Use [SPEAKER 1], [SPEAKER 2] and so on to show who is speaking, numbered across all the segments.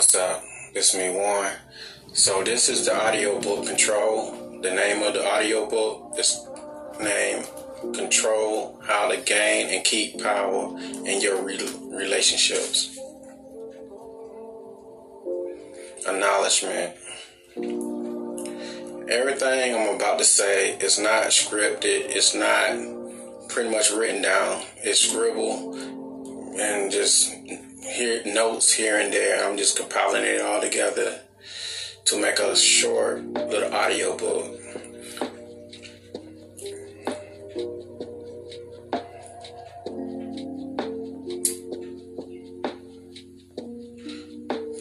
[SPEAKER 1] What's up? It's me, Warren. So this is the audiobook Control. The name of the audiobook is name Control How to Gain and Keep Power in Your re- Relationships. Acknowledgement. Everything I'm about to say is not scripted. It's not pretty much written down. It's scribble and just here notes here and there. I'm just compiling it all together to make a short little audio book.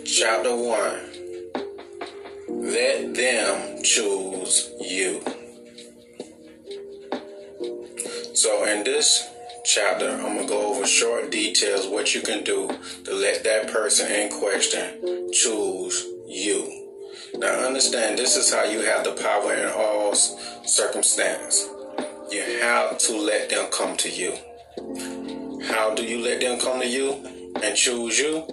[SPEAKER 1] Chapter 1 Let them choose you. So, in this chapter, I'm going to go over short details what you can do to let that person in question choose you. Now, understand this is how you have the power in all circumstances. You have to let them come to you. How do you let them come to you and choose you?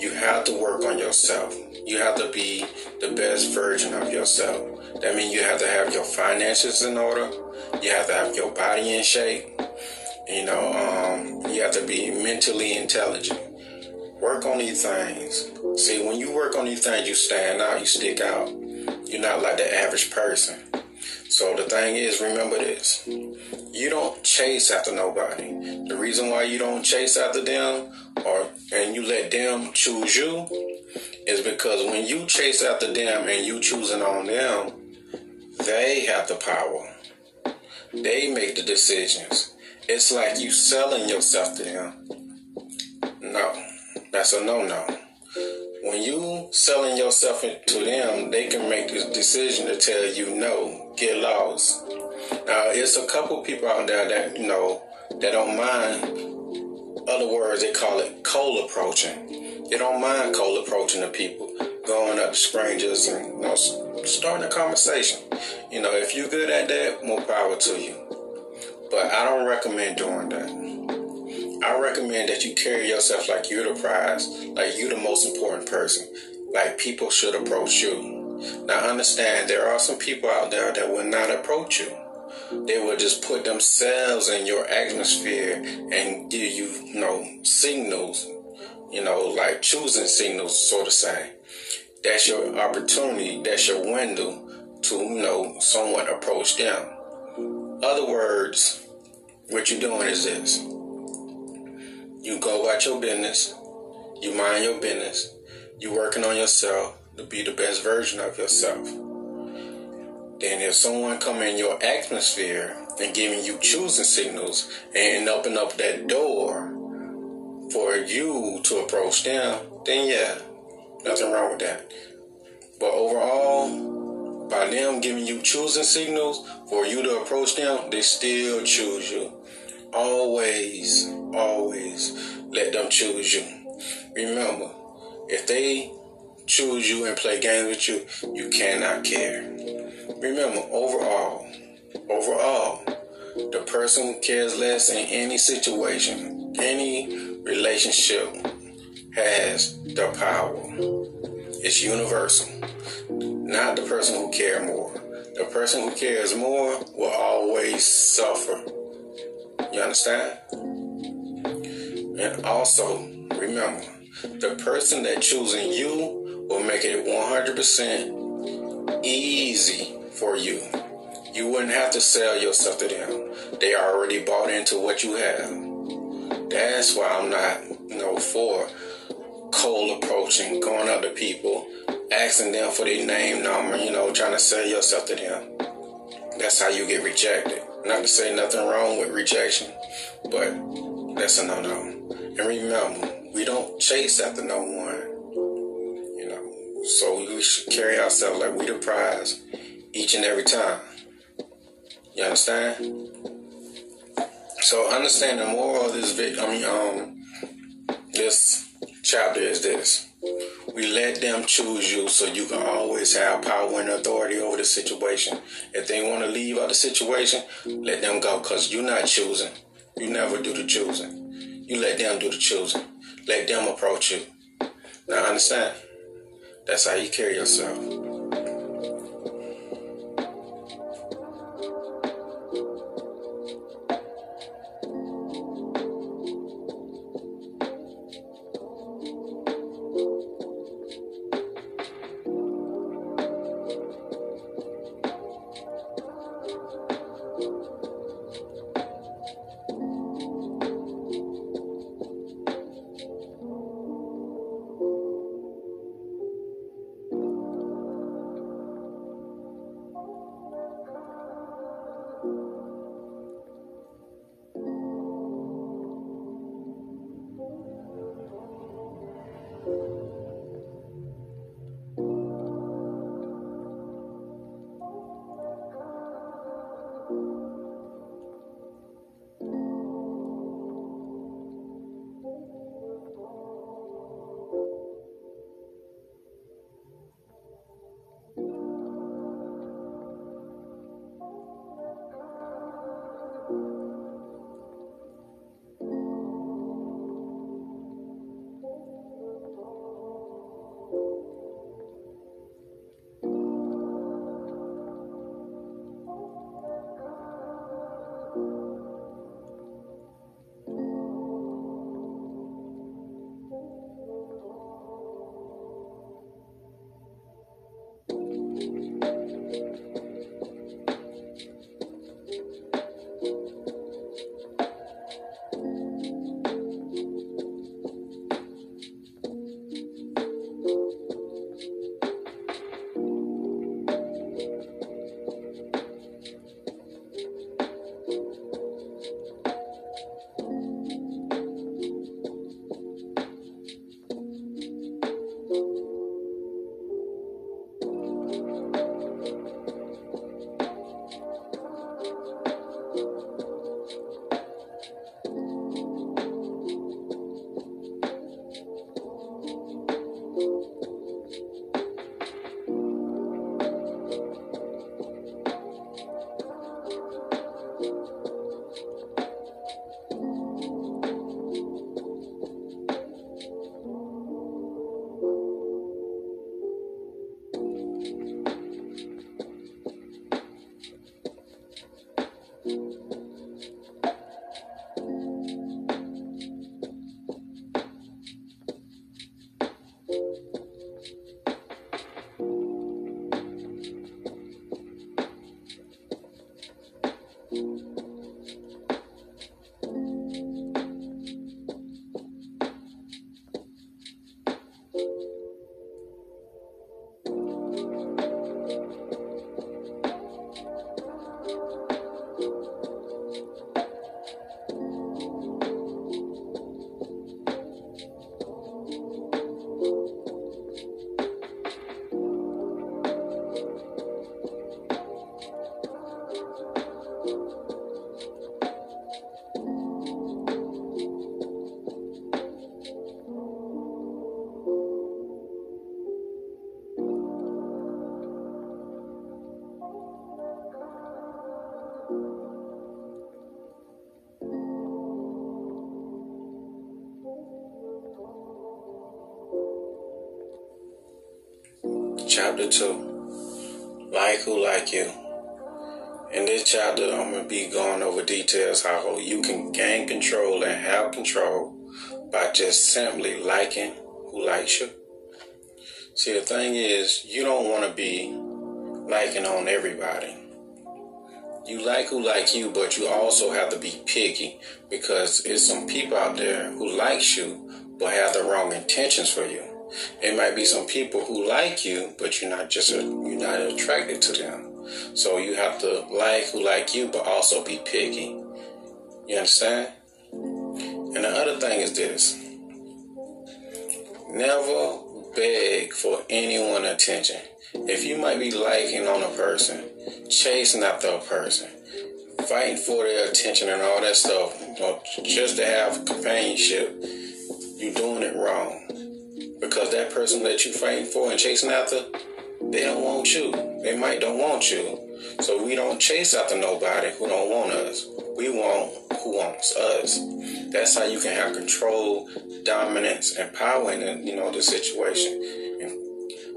[SPEAKER 1] You have to work on yourself. You have to be the best version of yourself. That means you have to have your finances in order. You have to have your body in shape. You know, um, you have to be mentally intelligent. Work on these things. See, when you work on these things, you stand out, you stick out. You're not like the average person. So the thing is, remember this. You don't chase after nobody. The reason why you don't chase after them or and you let them choose you is because when you chase after them and you choosing on them, they have the power. They make the decisions. It's like you selling yourself to them. No, that's a no-no. When you selling yourself to them, they can make the decision to tell you no, get lost. Now, it's a couple people out there that you know that don't mind. Other words, they call it cold approaching. They don't mind cold approaching the people, going up to strangers and you know, starting a conversation. You know, if you're good at that, more power to you. But I don't recommend doing that. I recommend that you carry yourself like you're the prize, like you're the most important person, like people should approach you. Now, understand there are some people out there that will not approach you. They will just put themselves in your atmosphere and give you, you know, signals, you know, like choosing signals, so to say. That's your opportunity, that's your window to, you know, someone approach them. Other words, what you're doing is this. You go about your business, you mind your business, you're working on yourself to be the best version of yourself. Then if someone come in your atmosphere and giving you choosing signals and open up that door for you to approach them, then yeah, nothing wrong with that. But overall, by them giving you choosing signals for you to approach them, they still choose you. Always, always let them choose you. Remember, if they choose you and play games with you, you cannot care. Remember, overall, overall, the person who cares less in any situation, any relationship has the power. It's universal not the person who cares more. The person who cares more will always suffer. You understand? And also, remember, the person that choosing you will make it 100% easy for you. You wouldn't have to sell yourself to them. They already bought into what you have. That's why I'm not, you know, for cold approaching, going up to people, asking them for their name number, you know, trying to sell yourself to them. That's how you get rejected. Not to say nothing wrong with rejection, but that's a no no. And remember, we don't chase after no one. You know, so we should carry ourselves like we the prize each and every time. You understand? So understand the moral of this. I mean, um, this chapter is this. We let them choose you so you can always have power and authority over the situation. If they want to leave out the situation, let them go because you're not choosing. You never do the choosing. You let them do the choosing. Let them approach you. Now, understand? That's how you carry yourself. Chapter 2 Like Who Like You. In this chapter, I'm going to be going over details how you can gain control and have control by just simply liking who likes you. See, the thing is, you don't want to be liking on everybody. You like who like you, but you also have to be picky because there's some people out there who likes you but have the wrong intentions for you. It might be some people who like you, but you're not just you're not attracted to them. So you have to like who like you, but also be picky. You understand? And the other thing is this: never beg for anyone attention. If you might be liking on a person, chasing after a person, fighting for their attention and all that stuff, just to have companionship, you're doing it wrong. Because that person that you're fighting for and chasing after, they don't want you. They might don't want you. So we don't chase after nobody who don't want us. We want who wants us. That's how you can have control, dominance, and power in you know the situation.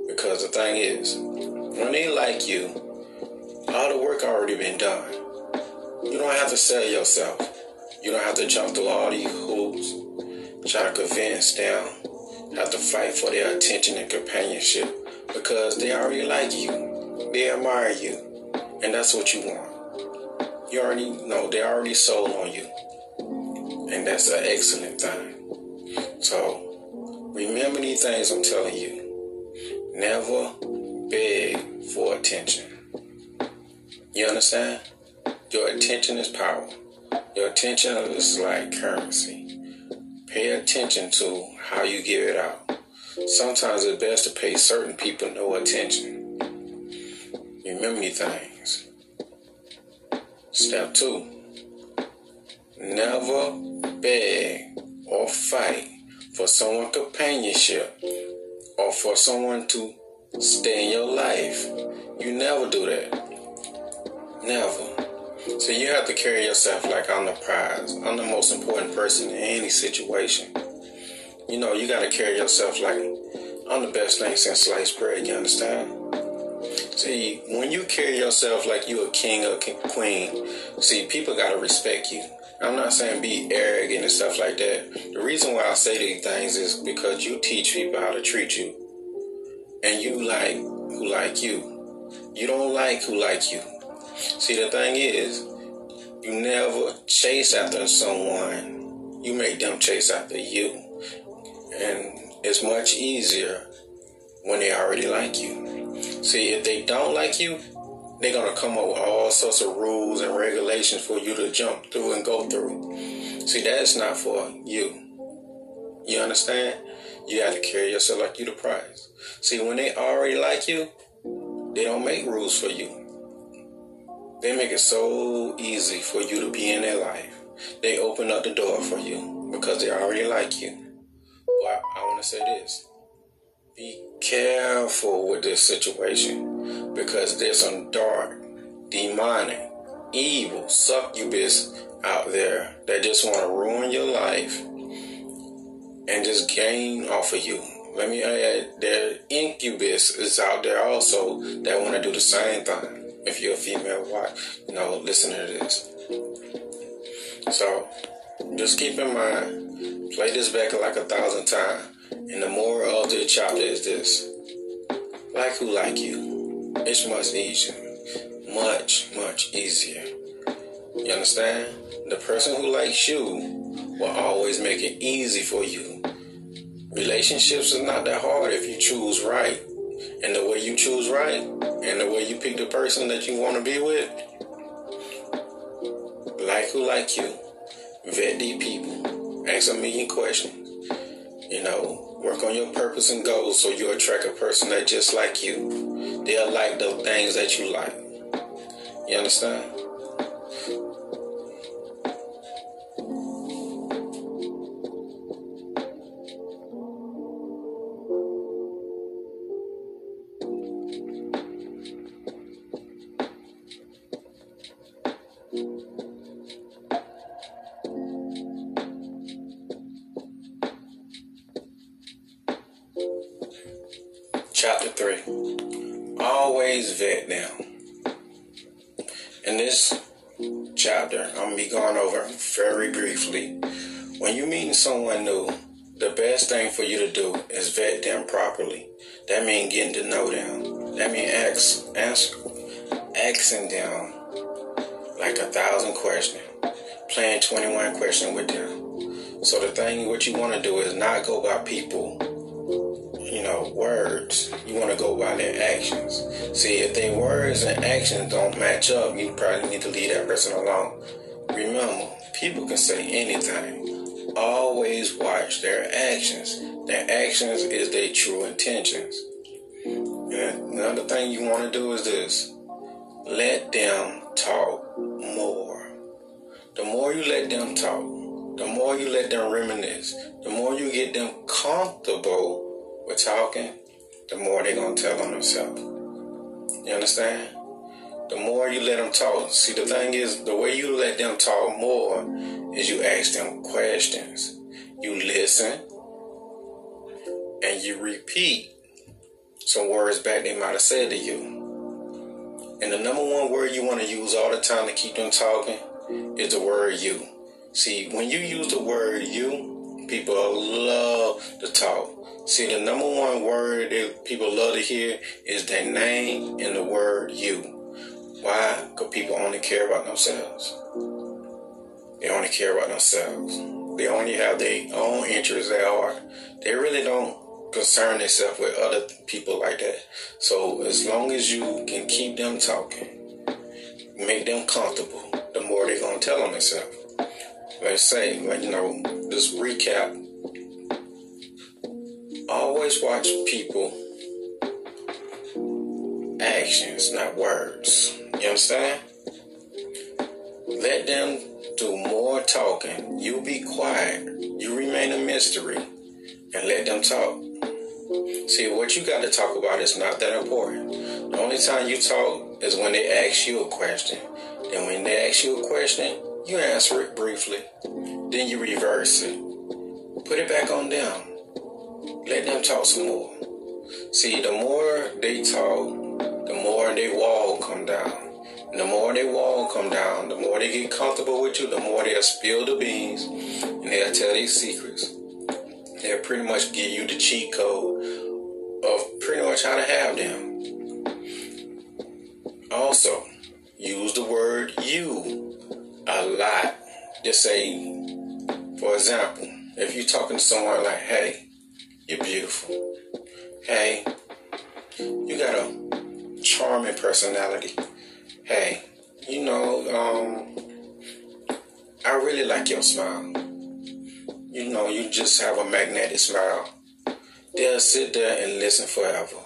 [SPEAKER 1] Because the thing is, when they like you, all the work already been done. You don't have to sell yourself. You don't have to jump through all these hoops, try to convince them, have to fight for their attention and companionship because they already like you. They admire you. And that's what you want. You already know they already sold on you. And that's an excellent thing. So remember these things I'm telling you. Never beg for attention. You understand? Your attention is power. Your attention is like currency. Pay attention to how you give it out. Sometimes it's best to pay certain people no attention. Remember things. Step two. Never beg or fight for someone companionship or for someone to stay in your life. You never do that. Never. So you have to carry yourself like I'm the prize. I'm the most important person in any situation. You know, you got to carry yourself like I'm the best thing since sliced bread. You understand? See, when you carry yourself like you a king or queen, see, people got to respect you. I'm not saying be arrogant and stuff like that. The reason why I say these things is because you teach people how to treat you. And you like who like you. You don't like who like you. See, the thing is, you never chase after someone. You make them chase after you. And it's much easier when they already like you. See, if they don't like you, they're to come up with all sorts of rules and regulations for you to jump through and go through. See, that's not for you. You understand? You got to carry yourself like you the prize. See, when they already like you, they don't make rules for you. They make it so easy for you to be in their life. They open up the door for you because they already like you. But I want to say this be careful with this situation because there's some dark, demonic, evil succubus out there that just want to ruin your life and just gain off of you. Let me add, there incubus is out there also that want to do the same thing if you're a female, watch, you know, listen to this. So, just keep in mind, play this back like a thousand times. And the moral of the chapter is this. Like who like you. It's much easier. Much, much easier. You understand? The person who likes you will always make it easy for you. Relationships is not that hard if you choose right. And the way you choose right, and the way you pick the person that you want to be with, like who like you, vet these people, ask a million questions. You know, work on your purpose and goals so you attract a person that just like you. They'll like the things that you like. You understand? Like a thousand questions, playing 21 questions with them. So the thing what you want to do is not go by people you know, words. You want to go by their actions. See, if their words and actions don't match up, you probably need to leave that person alone. Remember, people can say anything. Always watch their actions. Their actions is their true intentions. And another thing you want to do is this let them talk more. The more you let them talk, the more you let them reminisce, the more you get them comfortable with talking, the more they're going to tell on themselves. You understand? The more you let them talk. See, the thing is, the way you let them talk more is you ask them questions. You listen and you repeat some words back they might have said to you. And the number one word you want to use all the time to keep them talking is the word you. See, when you use the word you, people love to talk. See, the number one word that people love to hear is their name and the word you. Why? Because people only care about themselves. They only care about themselves. They only have their own interests at heart. They really don't concern themselves with other people like that. So as long as you can keep them talking, make them comfortable, the more they're gonna tell them themselves. Let's say, like you know, just recap. Always watch people actions, not words. You understand? Let them do more talking. You be quiet. You remain a mystery and let them talk. See, what you got to talk about is not that important. The only time you talk is when they ask you a question. And when they ask you a question, you answer it briefly. Then you reverse it. Put it back on them. Let them talk some more. See, the more they talk, the more their wall come down. And the more their wall come down, the more they get comfortable with you, the more they'll spill the beans and they'll tell their secrets. They'll pretty much give you the cheat code of pretty much how to have them. Also, use the word you a lot. Just say, for example, if you're talking to someone like, hey, you're beautiful. Hey, you got a charming personality. Hey, you know, um, I really like your smile. You know, you just have a magnetic smile. They'll sit there and listen forever.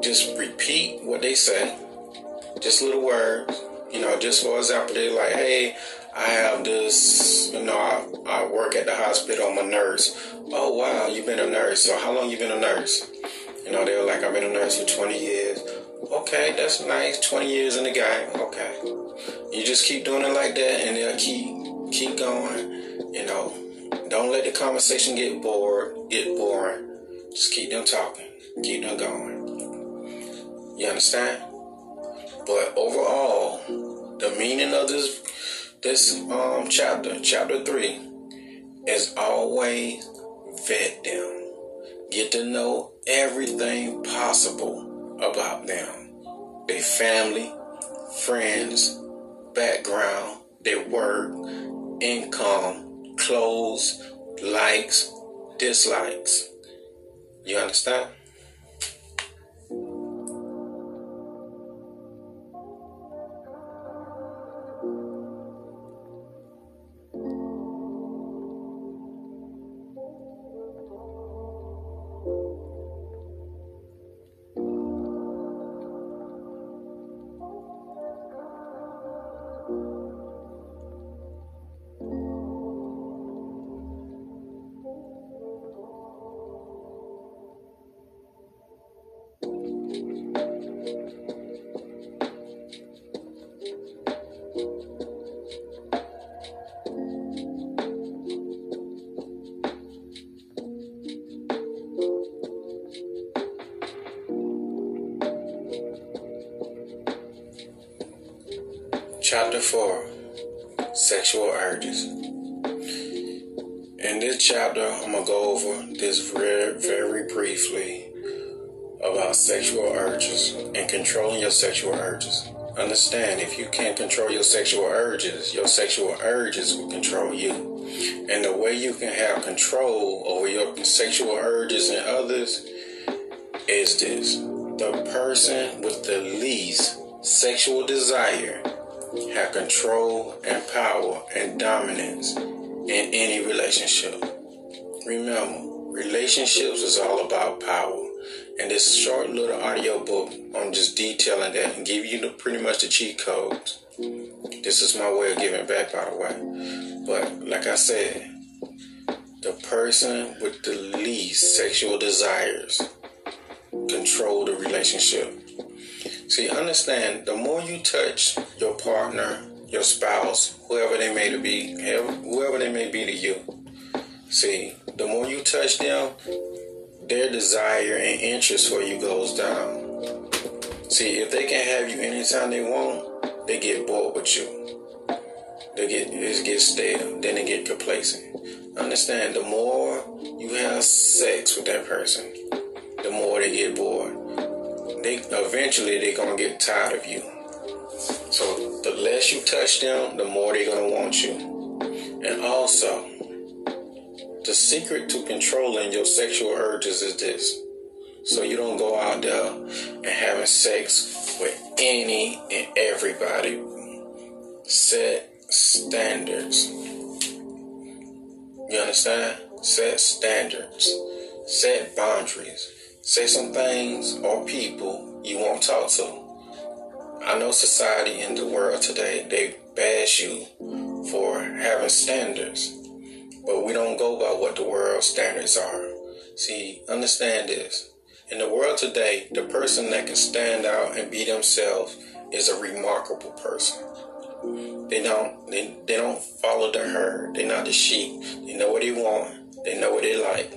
[SPEAKER 1] Just repeat what they say. Just little words. You know, just for example, they're like, hey, I have this, you know, I, I work at the hospital, I'm a nurse. Oh, wow, you've been a nurse. So how long you been a nurse? You know, they're like, I've been a nurse for 20 years. Okay, that's nice. 20 years in the game. Okay. You just keep doing it like that and they'll keep, keep going. You know, don't let the conversation get bored, get boring. Just keep them talking. Keep them going. You understand? But overall, the meaning of this this um chapter, chapter three, is always vet them. Get to know everything possible about them. Their family, friends, background, their work, income, clothes, likes, dislikes. You understand? Chapter 4 Sexual Urges. In this chapter, I'm going to go over this very, very briefly about sexual urges and controlling your sexual urges. Understand, if you can't control your sexual urges, your sexual urges will control you. And the way you can have control over your sexual urges and others is this the person with the least sexual desire have control and power and dominance in any relationship. Remember, relationships is all about power. And this short little audio book, I'm just detailing that and give you the, pretty much the cheat codes. This is my way of giving back, by the way. But like I said, the person with the least sexual desires control the relationship. See, understand, the more you touch your partner, your spouse, whoever they may be, whoever they may be to you, see, the more you touch them, their desire and interest for you goes down. See, if they can have you anytime they want, they get bored with you. They get it gets stale, then they get complacent. Understand, the more you have sex with that person, the more they get bored. They eventually they're gonna get tired of you. So the less you touch them, the more they're gonna want you. And also, the secret to controlling your sexual urges is this. So you don't go out there and having sex with any and everybody. Set standards. You understand? Set standards. Set boundaries. Say some things or people you won't talk to. I know society in the world today, they bash you for having standards. But we don't go by what the world standards are. See, understand this. In the world today, the person that can stand out and be themselves is a remarkable person. They don't they, they don't follow the herd. They're not the sheep. They know what they want. They know what they like.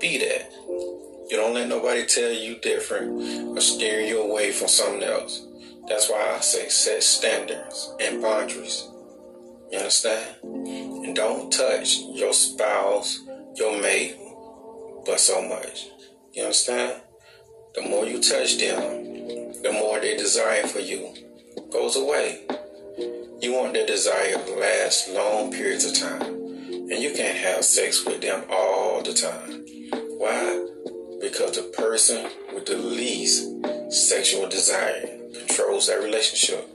[SPEAKER 1] Be that. You don't let nobody tell you different or steer you away from something else. That's why I say set standards and boundaries. You understand? And don't touch your spouse, your mate, but so much. You understand? The more you touch them, the more their desire for you goes away. You want their desire to last long periods of time. And you can't have sex with them all the time. Why? Because the person with the least sexual desire controls that relationship.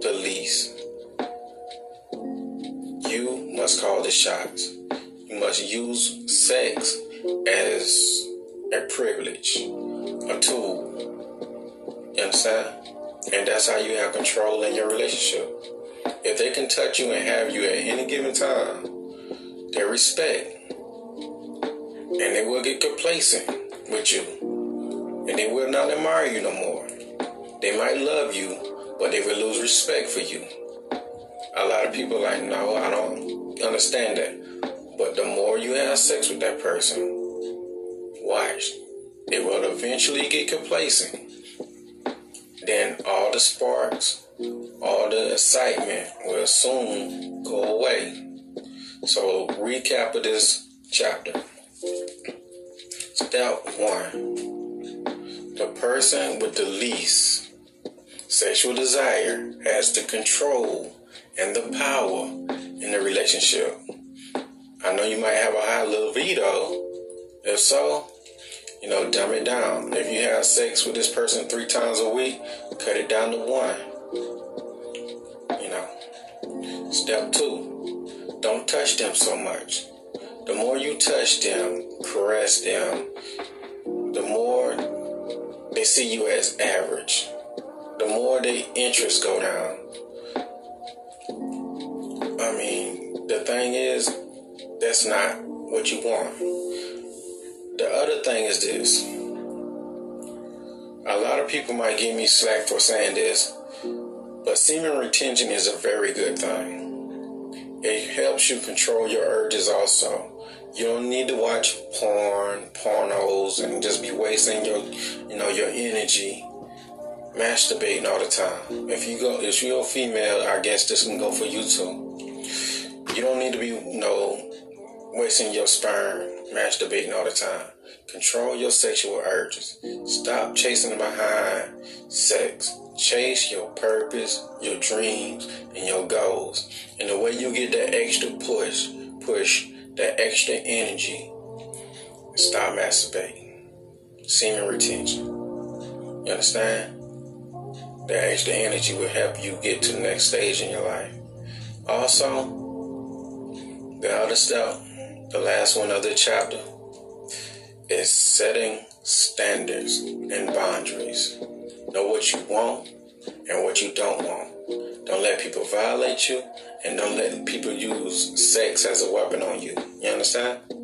[SPEAKER 1] The least. You must call the shots. You must use sex as a privilege, a tool. You understand? And that's how you have control in your relationship. If they can touch you and have you at any given time, they respect. And they will get complacent with you. And they will not admire you no more. They might love you, but they will lose respect for you. A lot of people like, no, I don't understand that. But the more you have sex with that person, watch, it will eventually get complacent. Then all the sparks, all the excitement will soon go away. So, recap of this chapter. Step one the person with the least sexual desire has the control and the power in the relationship. I know you might have a high libido. If so, you know, dumb it down. If you have sex with this person three times a week, cut it down to one. You know. Step two, don't touch them so much. The more you touch them, caress them, the more they see you as average. The more their interests go down. I mean, the thing is, that's not what you want. The other thing is this. A lot of people might give me slack for saying this, but semen retention is a very good thing. It helps you control your urges also. You don't need to watch porn, pornos, and just be wasting your, you know, your energy masturbating all the time. If you go, if you're a female, I guess this can go for you too. You don't need to be, you know, wasting your sperm masturbating all the time. Control your sexual urges. Stop chasing behind sex. Chase your purpose, your dreams, and your goals. And the way you get that extra push, push that extra energy, stop masturbating. Semen retention. You understand? That extra energy will help you get to the next stage in your life. Also, the other step the last one of the chapter is setting standards and boundaries. Know what you want and what you don't want. Don't let people violate you and don't let people use sex as a weapon on you. You understand?